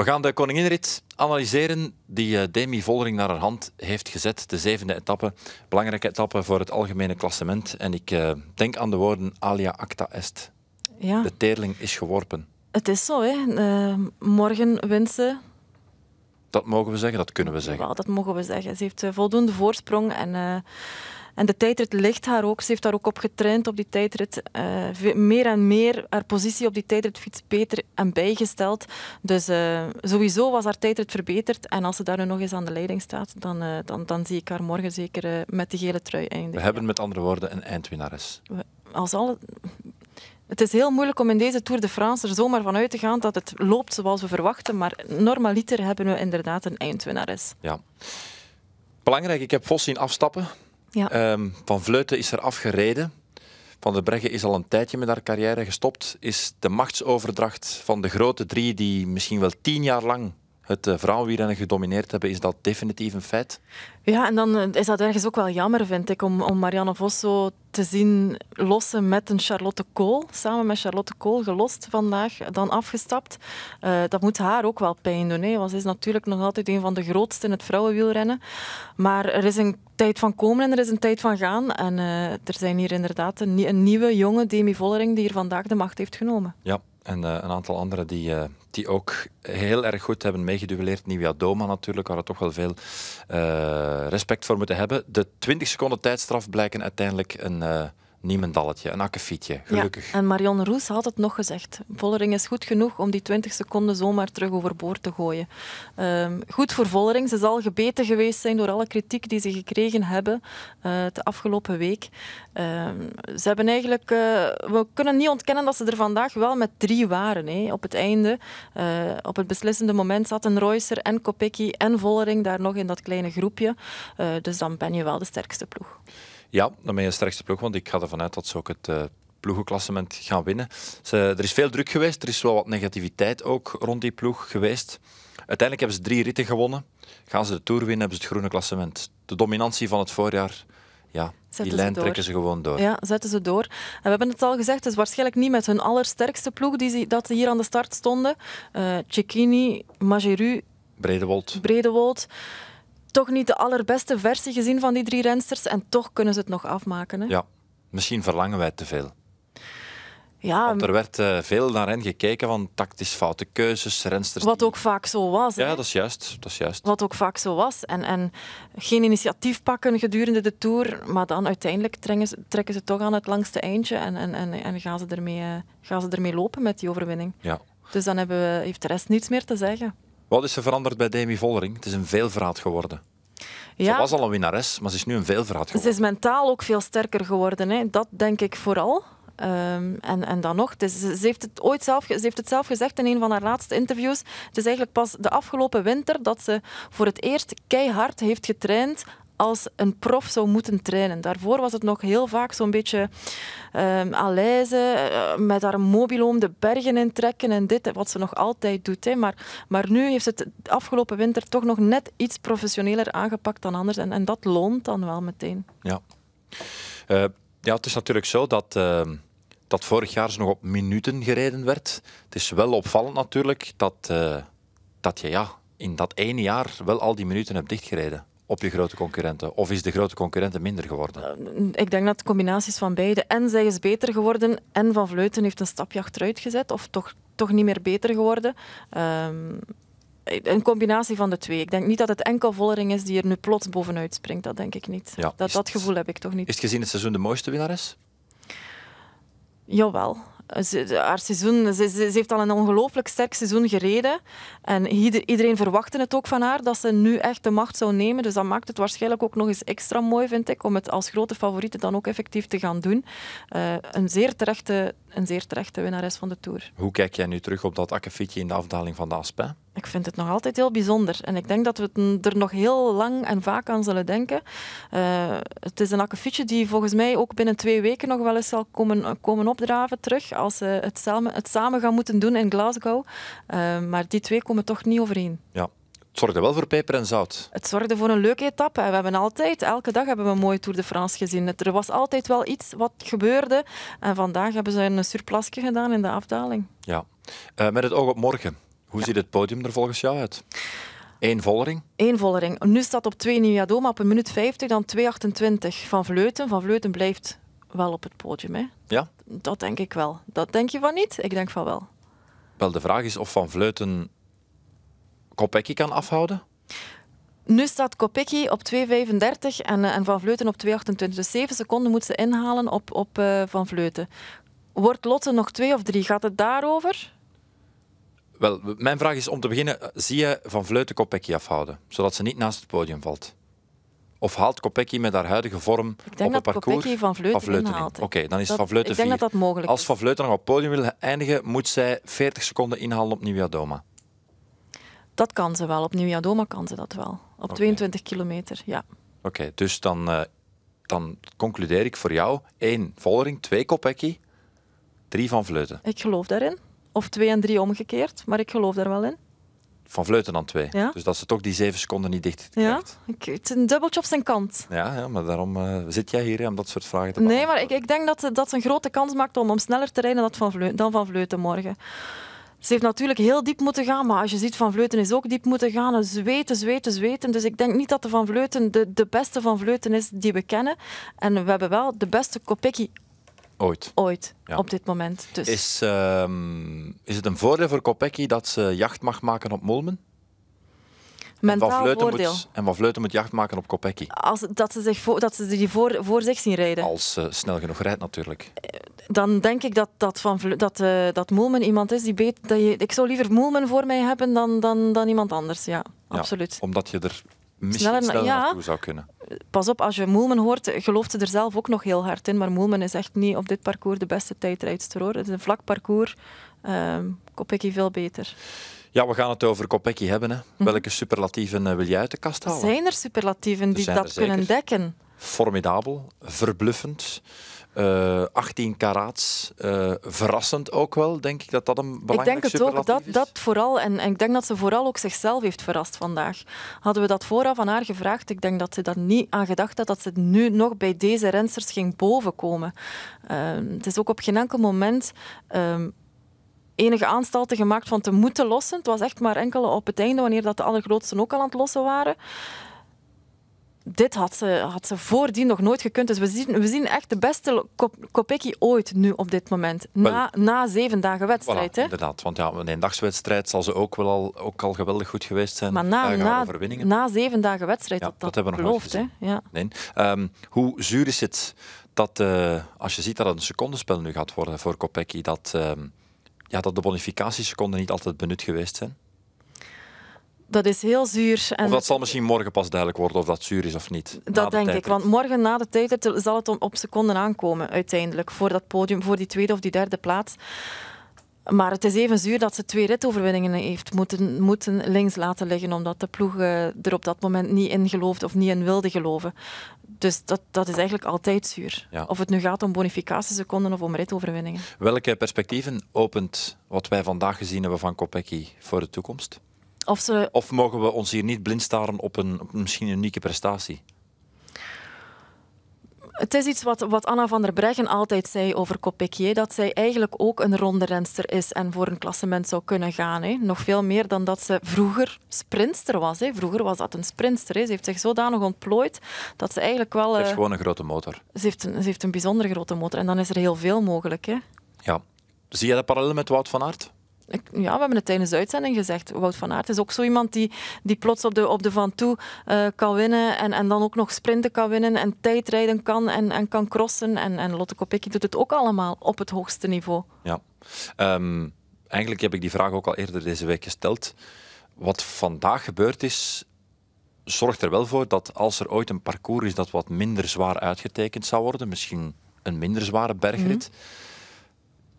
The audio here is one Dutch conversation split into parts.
We gaan de koninginrit analyseren die uh, Demi Vollering naar haar hand heeft gezet. De zevende etappe. Belangrijke etappe voor het algemene klassement. En ik uh, denk aan de woorden alia acta est. Ja. De teerling is geworpen. Het is zo, hè. Uh, morgen wint ze. Dat mogen we zeggen, dat kunnen we zeggen. Wel, dat mogen we zeggen. Ze heeft voldoende voorsprong en en de tijdrit ligt haar ook. Ze heeft daar ook op getraind op die tijdrit. Uh, meer en meer haar positie op die tijdritfiets beter en bijgesteld. Dus uh, sowieso was haar tijdrit verbeterd. En als ze daar nu nog eens aan de leiding staat, dan, uh, dan, dan zie ik haar morgen zeker met de gele trui eindigen. We hebben met andere woorden een eindwinnares. Als alle... Het is heel moeilijk om in deze Tour de France er zomaar van uit te gaan dat het loopt zoals we verwachten. Maar normaliter hebben we inderdaad een eindwinnares. Ja. Belangrijk, ik heb Vos zien afstappen. Ja. Um, van Vleuten is er afgereden. Van der Breggen is al een tijdje met haar carrière gestopt. Is de machtsoverdracht van de grote drie, die misschien wel tien jaar lang het uh, vrouwenwielrennen gedomineerd hebben, is dat definitief een feit? Ja, en dan eh, is dat ergens ook wel jammer, vind ik, om, om Marianne Vos zo te zien lossen met een Charlotte Kool. Samen met Charlotte Kool gelost vandaag, dan afgestapt. Uh, dat moet haar ook wel pijn doen, hè, want ze is natuurlijk nog altijd een van de grootste in het vrouwenwielrennen. Maar er is een tijd van komen en er is een tijd van gaan. En uh, er zijn hier inderdaad een, een nieuwe, jonge Demi Vollering die hier vandaag de macht heeft genomen. Ja, en uh, een aantal anderen die, uh, die ook heel erg goed hebben meegeduelleerd. Nivea Doma natuurlijk, waar we toch wel veel uh, respect voor moeten hebben. De 20 seconden tijdstraf blijken uiteindelijk een niemendalletje, een akkefietje, gelukkig. Ja, en Marion Roes had het nog gezegd. Vollering is goed genoeg om die 20 seconden zomaar terug overboord te gooien. Um, goed voor Vollering. Ze zal gebeten geweest zijn door alle kritiek die ze gekregen hebben uh, de afgelopen week. Um, ze hebben eigenlijk... Uh, we kunnen niet ontkennen dat ze er vandaag wel met drie waren. Hè. Op het einde, uh, op het beslissende moment, zaten Reusser en Kopecky en Vollering daar nog in dat kleine groepje. dus dan ben je wel de sterkste ploeg. Ja, dan ben je de sterkste ploeg, want ik ga ervan uit dat ze ook het uh, ploegenklassement gaan winnen. Ze, er is veel druk geweest, er is wel wat negativiteit ook rond die ploeg geweest. Uiteindelijk hebben ze drie ritten gewonnen. Gaan ze de Tour winnen, hebben ze het groene klassement. De dominantie van het voorjaar, ja, die lijn trekken ze gewoon door. Ja, zetten ze door. En we hebben het al gezegd, het is waarschijnlijk niet met hun allersterkste ploeg die ze, dat ze hier aan de start stonden. Uh, Cecchini, Majeru, Bredewold. Bredewold toch niet de allerbeste versie gezien van die drie rensters en toch kunnen ze het nog afmaken. Hè? Ja, misschien verlangen wij te veel. Ja, Want er werd uh, veel naar hen gekeken van tactisch foute keuzes, rensters. Wat ook vaak zo was. Ja, dat is juist. Dat is juist. Wat ook vaak zo was. En, en geen initiatief pakken gedurende de Tour, maar dan uiteindelijk trekken ze, trekken ze toch aan het langste eindje en, en, en, en gaan, ze ermee, uh, gaan ze ermee lopen met die overwinning. Ja. Dus dan hebben we, heeft de rest niets meer te zeggen. Wat is er veranderd bij Demi Vollering? Het is een veelverraad geworden. Ja. Ze was al een winnares, maar ze is nu een veelverraad geworden. Ze is mentaal ook veel sterker geworden. Hè. Dat denk ik vooral. Um, en, en dan nog, is, ze, heeft het ooit zelf, ze heeft het zelf gezegd in een van haar laatste interviews. Het is eigenlijk pas de afgelopen winter dat ze voor het eerst keihard heeft getraind als een prof zou moeten trainen. Daarvoor was het nog heel vaak zo'n beetje um, met haar mobiloom de bergen intrekken en dit, wat ze nog altijd doet. Hè. Maar, maar nu heeft ze het afgelopen winter toch nog net iets professioneler aangepakt dan anders. En, en dat loont dan wel meteen. Ja. Uh, ja, het is natuurlijk zo dat... Uh dat vorig jaar nog op minuten gereden werd. Het is wel opvallend natuurlijk dat, uh, dat je ja, in dat ene jaar wel al die minuten hebt dichtgereden op je grote concurrenten? Of is de grote concurrenten minder geworden? Uh, ik denk dat het combinaties van beide. En zij is beter geworden en Van Vleuten heeft een stapje achteruit gezet. Of toch, toch niet meer beter geworden. Um, een combinatie van de twee. Ik denk niet dat het enkel Vollering is die er nu plots bovenuit springt. Dat denk ik niet. Ja, dat, dat gevoel heb ik toch niet. Is het gezien het seizoen de mooiste winnares? Jawel. Ze, haar seizoen, ze, ze, heeft al een ongelooflijk sterk seizoen gereden. En iedereen verwachtte het ook van haar, dat ze nu echt de macht zou nemen. Dus dat maakt het waarschijnlijk ook nog eens extra mooi, vind ik, om het als grote favoriete dan ook effectief te gaan doen. Uh, een, zeer terechte, een zeer terechte winnares van de Tour. Hoe kijk jij nu terug op dat akkefietje in de afdaling van de Aspen? Ik vind het nog altijd heel bijzonder. En ik denk dat we er nog heel lang en vaak aan zullen denken. Uh, het is een akkefietje die volgens mij ook binnen twee weken nog wel eens zal komen, komen opdraven terug. Als ze het samen, het samen gaan moeten doen in Glasgow. Uh, maar die twee komen toch niet overeen. Ja. Het zorgde wel voor peper en zout. Het zorgde voor een leuke etappe. We hebben altijd, elke dag hebben we een mooie Tour de France gezien. Er was altijd wel iets wat gebeurde. En vandaag hebben ze een surplasje gedaan in de afdaling. Ja. Uh, met het oog op morgen. Hoe ziet het podium er volgens jou uit? Eén Vollering? Eén Vollering. Nu staat op 2 Nieuwia Doma op een minuut 50, dan 2,28 van Vleuten. Van Vleuten blijft wel op het podium. Hè? Ja? Dat denk ik wel. Dat denk je van niet? Ik denk van wel. Wel, de vraag is of Van Vleuten Kopecky kan afhouden? Nu staat Kopecky op 2,35 en, eh, en Van Vleuten op 2,28. Dus 7 seconden moet ze inhalen op, op uh, Van Vleuten. Wordt Lotte nog twee of drie? Gaat het daarover? Wel, mijn vraag is om te beginnen, eh, zie je Van Vleuten Kopecky afhouden, zodat ze niet naast het podium valt? Of haalt Kopecky met haar huidige vorm op het parcours? Kopecky van Vleuten, Oké, okay, dan is dat, Van Vleuten Ik denk vier. dat dat mogelijk Als is. Van Vleuten nog op het podium wil eindigen, moet zij 40 seconden inhalen op Nieuwia Doma. Dat kan ze wel. Op Nieuwia Doma kan ze dat wel. Op okay. 22 kilometer, ja. Oké, okay, dus dan, uh, dan concludeer ik voor jou één Vollering, twee Kopecky, drie Van Vleuten. Ik geloof daarin. Of twee en drie omgekeerd, maar ik geloof daar wel in. Van Vleuten dan twee. Ja? Dus dat ze toch die zeven seconden niet dicht krijgt. Ja, ik, het is een dubbeltje op zijn kant. Ja, ja maar daarom uh, zit jij hier om dat soort vragen te Nee, maar ik, ik denk dat, dat ze een grote kans maakt om, om sneller te rijden dan van, Vleuten, dan van Vleuten morgen. Ze heeft natuurlijk heel diep moeten gaan, maar als je ziet Van Vleuten is ook diep moeten gaan. Zweten, zweten, zweten. Dus ik denk niet dat de Van Vleuten de, de beste Van Vleuten is die we kennen. En we hebben wel de beste Kopecky ooit, ooit ja. op dit moment. Dus. Is, uh, is het een voordeel voor Kopecky dat ze jacht mag maken op Molmen? Mentaal en voordeel. Moet, en Van Vleuten moet jacht maken op Kopecky. Als, dat ze, zich voor, dat ze die voor, voor zich zien rijden. Als ze uh, snel genoeg rijdt natuurlijk. Dan denk ik dat, dat, van, dat, uh, dat Moelman iemand is die beet, dat je, Ik zou liever Moelman voor mij hebben dan, dan, dan iemand anders. Ja, absoluut. Ja, omdat je er misschien sneller, sneller ja, naartoe zou kunnen. Pas op, als je Moelman hoort, gelooft ze er zelf ook nog heel hard in. Maar Moelman is echt niet op dit parcours de beste tijdrijdster. Hoor. Het is een vlak parcours. Kopecky veel beter. Ja, we gaan het over Kopecky hebben. Hè. -hmm. Welke superlatieven uh, wil jij uit de kast halen? Zijn er superlatieven die dat kunnen dekken? Formidabel, verbluffend. Uh, 18 karaats. Uh, verrassend ook wel, denk ik dat dat een belangrijk Ik denk het ook, dat, dat vooral. En, en ik denk dat ze vooral ook zichzelf heeft verrast vandaag. Hadden we dat vooraf aan haar gevraagd, ik denk dat ze daar niet aan gedacht had dat ze nu nog bij deze rensters ging bovenkomen. Uh, het is ook op geen enkel moment enige aanstalten gemaakt van te moeten lossen. Het was echt maar enkele op het einde, wanneer dat de allergrootsten ook al aan het lossen waren. Dit had ze, had ze voordien nog nooit gekund. Dus we zien, we zien echt de beste Kopecky ooit nu op dit moment. Na, Wel, na zeven dagen wedstrijd. Voilà, hè? Inderdaad, want ja, een eendagswedstrijd zal ze ook wel al, ook al geweldig goed geweest zijn. Maar na, na, na zeven dagen wedstrijd, ja, dat, dat, dat hebben we nog hè? Ja. Nee. Um, hoe zuur is het dat, uh, als je ziet dat het een secondenspel nu gaat worden voor Kopecky, dat... Um, ja, dat de bonificatieseconden niet altijd benut geweest zijn? Dat is heel zuur. En of dat zal misschien morgen pas duidelijk worden of dat zuur is of niet. Dat denk ik, want morgen na de tijd zal het op seconden aankomen uiteindelijk voor dat podium, voor die tweede of die derde plaats. Maar het is even zuur dat ze twee ritoverwinningen heeft moeten, moeten links laten liggen, omdat de ploeg uh, er op dat moment niet in geloofde of niet in wilde geloven. Dus dat, dat is eigenlijk altijd zuur. Ja. Of het nu gaat om bonificatieseconden of om ritoverwinningen. Welke perspectieven opent wat wij vandaag gezien hebben van Kopecky voor de toekomst? Of, ze... of mogen we ons hier niet blind staren op een, op misschien een unieke prestatie? Het is iets wat, wat Anna van der Breggen altijd zei over Kopecky, dat zij eigenlijk ook een ronde renster is en voor een klassement zou kunnen gaan. Hè. Nog veel meer dan dat ze vroeger sprinster was. Hè. Vroeger was dat een sprinster. Hè. Ze heeft zich zodanig ontplooid dat ze eigenlijk wel... Ze heeft uh, gewoon een grote motor. Ze heeft een, ze heeft een bijzonder grote motor en dan is er heel veel mogelijk. Hè. Ja. Zie je dat parallel met Wout van Aert? Ik, ja, we hebben het tijdens de uitzending gezegd. Wout van Aert is ook zo iemand die, die plots op de, op de Van Toe uh, kan winnen en, en dan ook nog sprinten kan winnen en tijdrijden kan en, en kan crossen. En, en Lotte Kopecky doet het ook allemaal op het hoogste niveau. Ja. Um, eigenlijk heb ik die vraag ook al eerder deze week gesteld. Wat vandaag gebeurd is, zorgt er wel voor dat als er ooit een parcours is dat wat minder zwaar uitgetekend zou worden, misschien een minder zware bergrit... Mm -hmm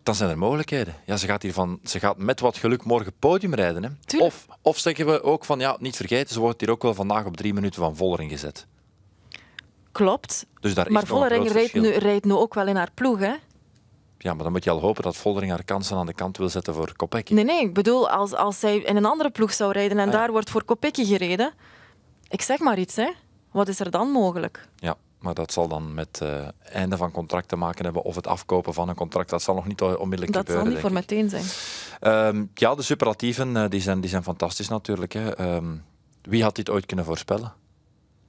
dan zijn er mogelijkheden. Ja, ze, gaat hiervan, ze gaat met wat geluk morgen podium rijden. Hè. Of, of zeggen we ook van, ja, niet vergeten, ze wordt hier ook wel vandaag op drie minuten van Vollering gezet. Klopt. Dus daar maar is Vollering rijdt nu, rijdt nu ook wel in haar ploeg, hè? Ja, maar dan moet je al hopen dat Vollering haar kansen aan de kant wil zetten voor Kopecky. Nee, nee, ik bedoel, als, als zij in een andere ploeg zou rijden en ah, ja. daar wordt voor Kopecky gereden... Ik zeg maar iets, hè. Wat is er dan mogelijk? Ja. Maar dat zal dan met het uh, einde van contract te maken hebben of het afkopen van een contract. Dat zal nog niet onmiddellijk dat gebeuren. Dat zal niet voor ik. meteen zijn. Um, ja, de superlatieven uh, die zijn, die zijn fantastisch natuurlijk. Hè. Um, wie had dit ooit kunnen voorspellen?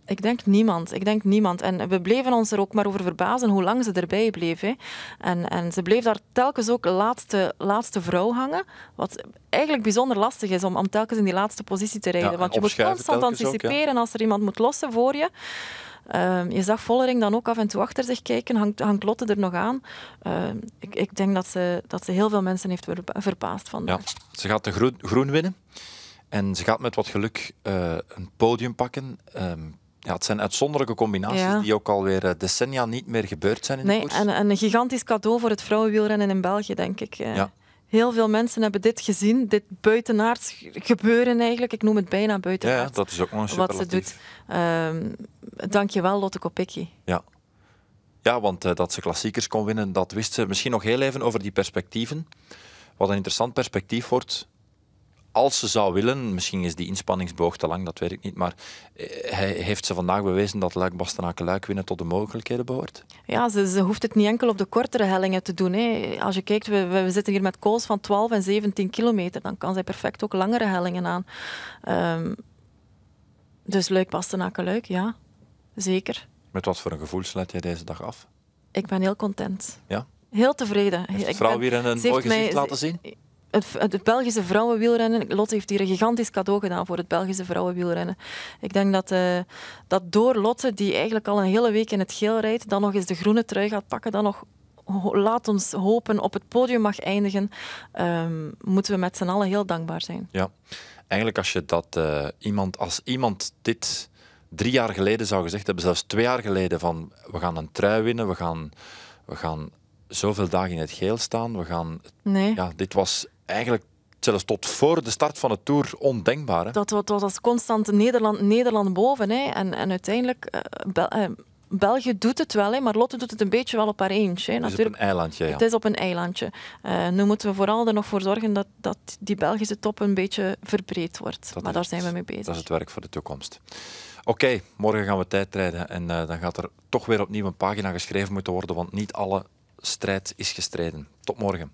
Ik denk niemand. Ik denk niemand. En we bleven ons er ook maar over verbazen hoe lang ze erbij bleef. Hè. En, en ze bleef daar telkens ook laatste, laatste vrouw hangen. Wat eigenlijk bijzonder lastig is om, om telkens in die laatste positie te rijden. Ja, Want je moet constant anticiperen ook, ja. als er iemand moet lossen voor je. Uh, je zag Vollering dan ook af en toe achter zich kijken. Hangt, hangt Lotte er nog aan? Uh, ik, ik, denk dat ze, dat ze heel veel mensen heeft verbaasd vandaag. Ja, ze gaat de groen, groen winnen. En ze gaat met wat geluk uh, een podium pakken. Um, ja, het zijn uitzonderlijke combinaties ja. die ook alweer eh, decennia niet meer gebeurd zijn in nee, de koers. En, en een gigantisch cadeau voor het vrouwenwielrennen in België, denk ik. Ja. Heel veel mensen hebben dit gezien, dit buitenaards gebeuren eigenlijk. Ik noem het bijna buitenaards. Ja, dat is ook nog een Wat ze doet. Um, Dank je wel, Lotte Kopecky. Ja. Ja, want uh, dat ze klassiekers kon winnen, dat wist ze. Misschien nog heel even over die perspectieven. Wat een interessant perspectief wordt als ze zou willen, misschien is die inspanningsboog te lang, dat weet ik niet, maar hij heeft ze vandaag bewezen dat Luik Bastenaken Luik winnen tot de mogelijkheden behoort? Ja, ze, ze, hoeft het niet enkel op de kortere hellingen te doen. Hè. Als je kijkt, we, we zitten hier met kools van 12 en 17 kilometer, dan kan zij perfect ook langere hellingen aan. Um, dus Luik Bastenaken Luik, ja, zeker. Met wat voor een gevoel sluit jij deze dag af? Ik ben heel content. Ja? Heel tevreden. Heeft de vrouw weer een, een mooi gezicht mij, laten zien? Het, het, Belgische vrouwenwielrennen, Lotte heeft hier een gigantisch cadeau gedaan voor het Belgische vrouwenwielrennen. Ik denk dat, uh, dat door Lotte, die eigenlijk al een hele week in het geel rijdt, dan nog eens de groene trui gaat pakken, dan nog laat ons hopen op het podium mag eindigen, um, moeten we met z'n allen heel dankbaar zijn. Ja, eigenlijk als je dat uh, iemand, als iemand dit drie jaar geleden zou gezegd hebben, zelfs twee jaar geleden, van we gaan een trui winnen, we gaan, we gaan zoveel dagen in het geel staan, we gaan... Nee. Ja, dit was eigenlijk zelfs tot voor de start van de Tour ondenkbaar. Hè? Dat, dat was als constant Nederland, Nederland boven. Hè. En, en uiteindelijk... Uh, Bel uh, België doet het wel, hè, maar Lotte doet het een beetje wel op haar eentje. Hè. Het is op een eilandje, ja. Het is op een eilandje. Uh, nu moeten we vooral er nog voor zorgen dat, dat die Belgische top een beetje verbreed wordt. Dat maar daar zijn we mee bezig. Dat is het werk voor de toekomst. Oké, okay, morgen gaan we tijdrijden en uh, dan gaat er toch weer opnieuw een pagina geschreven moeten worden, want niet alle strijd is gestreden. Tot morgen.